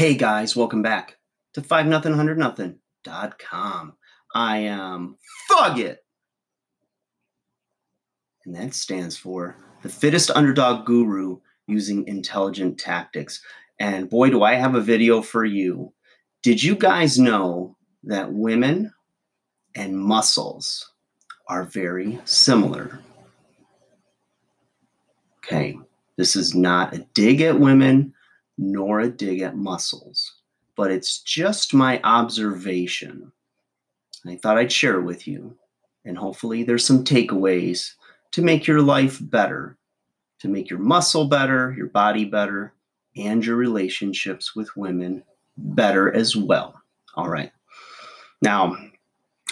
Hey guys, welcome back to 5 nothing 100 nothing.com. I am Fugit. And that stands for the fittest underdog guru using intelligent tactics. And boy, do I have a video for you. Did you guys know that women and muscles are very similar? Okay, this is not a dig at women nor a dig at muscles, but it's just my observation. I thought I'd share it with you, and hopefully, there's some takeaways to make your life better, to make your muscle better, your body better, and your relationships with women better as well. All right. Now,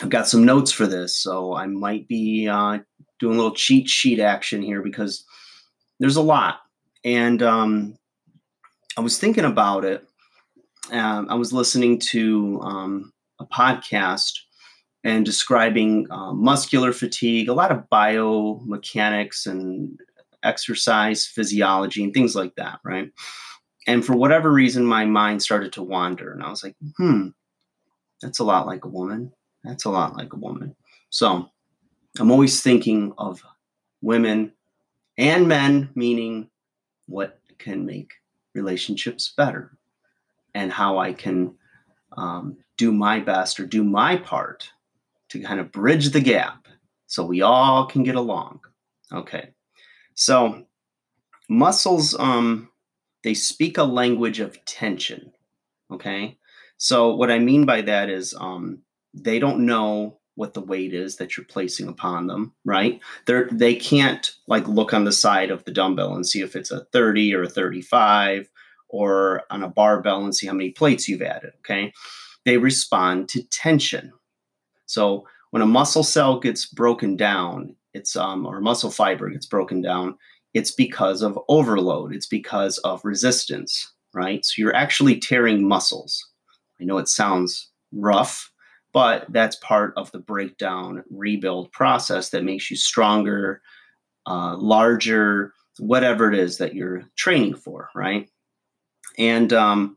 I've got some notes for this, so I might be uh, doing a little cheat sheet action here because there's a lot. And um, I was thinking about it. Um, I was listening to um, a podcast and describing uh, muscular fatigue, a lot of biomechanics and exercise physiology and things like that, right? And for whatever reason, my mind started to wander, and I was like, hmm, that's a lot like a woman. That's a lot like a woman. So I'm always thinking of women and men, meaning what can make relationships better and how I can um, do my best or do my part to kind of bridge the gap so we all can get along. Okay. So muscles um they speak a language of tension. Okay? So what I mean by that is um they don't know what the weight is that you're placing upon them, right? They're they can't like look on the side of the dumbbell and see if it's a 30 or a 35 or on a barbell and see how many plates you've added, okay? They respond to tension. So when a muscle cell gets broken down, it's um or muscle fiber gets broken down, it's because of overload, it's because of resistance, right? So you're actually tearing muscles. I know it sounds rough, but that's part of the breakdown rebuild process that makes you stronger, uh, larger, whatever it is that you're training for, right? And um,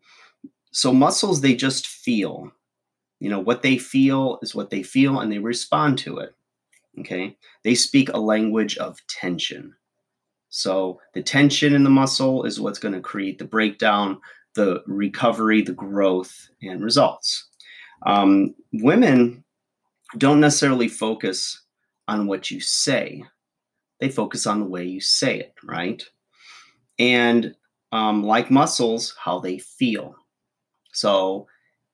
so muscles, they just feel. You know, what they feel is what they feel, and they respond to it. Okay. They speak a language of tension. So the tension in the muscle is what's going to create the breakdown, the recovery, the growth, and results. Um, women don't necessarily focus on what you say, they focus on the way you say it, right? And um, like muscles, how they feel. So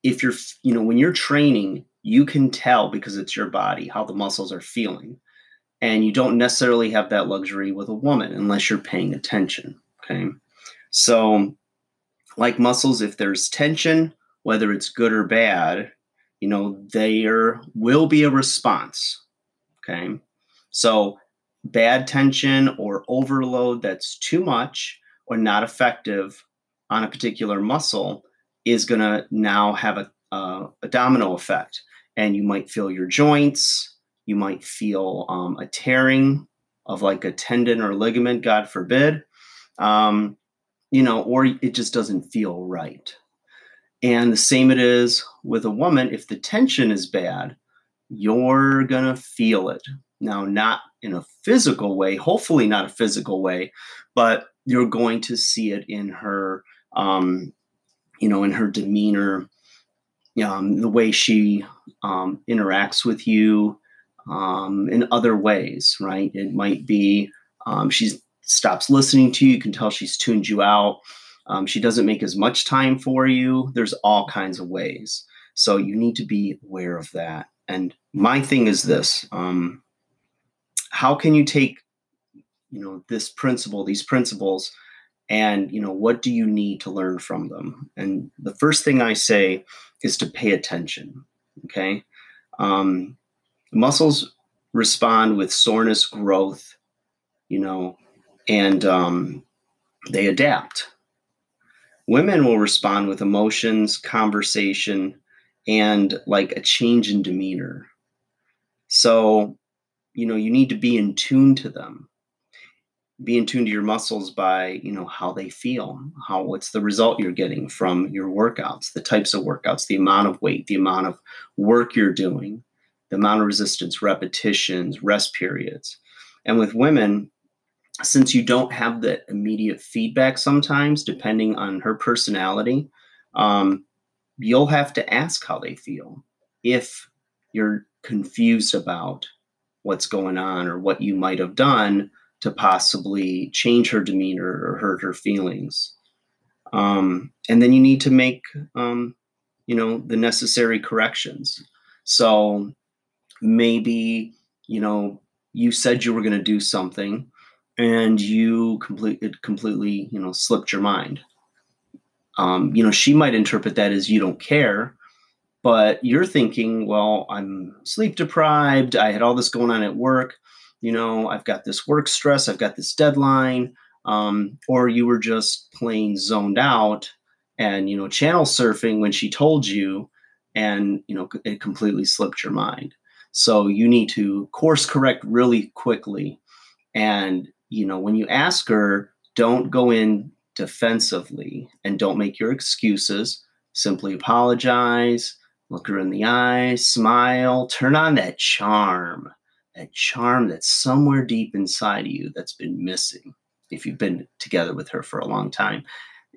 if you're, you know, when you're training, you can tell because it's your body how the muscles are feeling. And you don't necessarily have that luxury with a woman unless you're paying attention. Okay. So, like muscles, if there's tension, whether it's good or bad, you know, there will be a response. Okay. So, bad tension or overload that's too much or not effective on a particular muscle is going to now have a, a, domino effect. And you might feel your joints, you might feel um, a tearing of like a tendon or ligament, God forbid, um, you know, or it just doesn't feel right. And the same it is with a woman. If the tension is bad, you're going to feel it. Now, not in a physical way, hopefully not a physical way, but you're going to see it in her, um, you know, in her demeanor, um, the way she um, interacts with you, um, in other ways, right? It might be um, she stops listening to you. You can tell she's tuned you out. Um, she doesn't make as much time for you. There's all kinds of ways. So you need to be aware of that. And my thing is this um, how can you take you know this principle these principles and you know what do you need to learn from them and the first thing i say is to pay attention okay um, muscles respond with soreness growth you know and um, they adapt women will respond with emotions conversation and like a change in demeanor. So you know you need to be in tune to them. Be in tune to your muscles by you know how they feel how what's the result you're getting from your workouts the types of workouts the amount of weight the amount of work you're doing the amount of resistance repetitions rest periods. And with women since you don't have the immediate feedback sometimes depending on her personality um, you'll have to ask how they feel if you're confused about what's going on or what you might have done to possibly change her demeanor or hurt her feelings. Um, and then you need to make, um, you know, the necessary corrections. So maybe, you know, you said you were going to do something and you completely, completely, you know, slipped your mind. Um, you know, she might interpret that as you don't care, but you're thinking, well, I'm sleep deprived. I had all this going on at work you know, I've got this work stress, I've got this deadline, um, or you were just plain zoned out and, you know, channel surfing when she told you and, you know, it completely slipped your mind. So you need to course correct really quickly. And, you know, when you ask her, don't go in defensively and don't make your excuses. Simply apologize, look her in the eye, smile, turn on that charm that charm that's somewhere deep inside of you that's been missing if you've been together with her for a long time.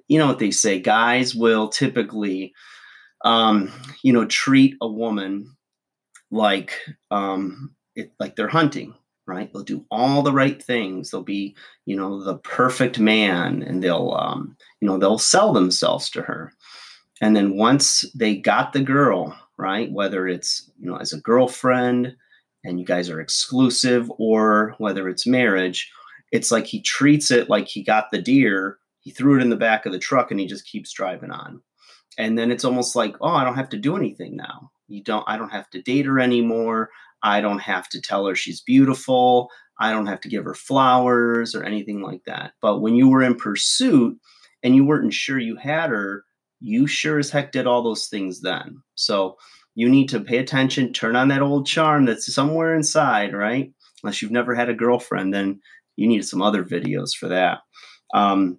You know what they say, guys will typically, um, you know, treat a woman like, um, it, like they're hunting, right? They'll do all the right things. They'll be, you know, the perfect man, and they'll, um, you know, they'll sell themselves to her. And then once they got the girl, right, whether it's, you know, as a girlfriend, and you guys are exclusive or whether it's marriage, it's like he treats it like he got the deer, he threw it in the back of the truck and he just keeps driving on. And then it's almost like, oh, I don't have to do anything now. You don't I don't have to date her anymore. I don't have to tell her she's beautiful. I don't have to give her flowers or anything like that. But when you were in pursuit and you weren't sure you had her, you sure as heck did all those things then. So you need to pay attention, turn on that old charm that's somewhere inside, right? Unless you've never had a girlfriend, then you need some other videos for that. Um,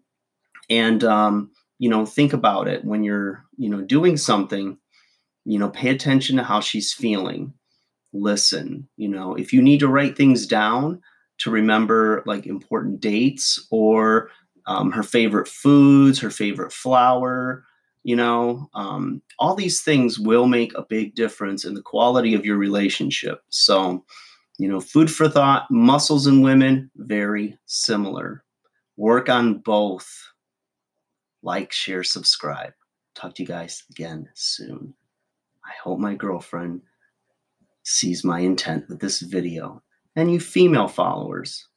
and um, you know, think about it when you're, you know, doing something. You know, pay attention to how she's feeling. Listen. You know, if you need to write things down to remember like important dates or um, her favorite foods, her favorite flower, you know? Um, all these things will make a big difference in the quality of your relationship. So you know food for thought muscles in women very similar. Work on both. Like share subscribe. Talk to you guys again soon. I hope my girlfriend sees my intent with this video. And you female followers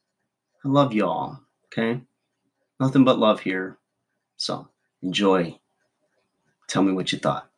i love you all okay? Nothing but love here. So enjoy. Tell me what you thought.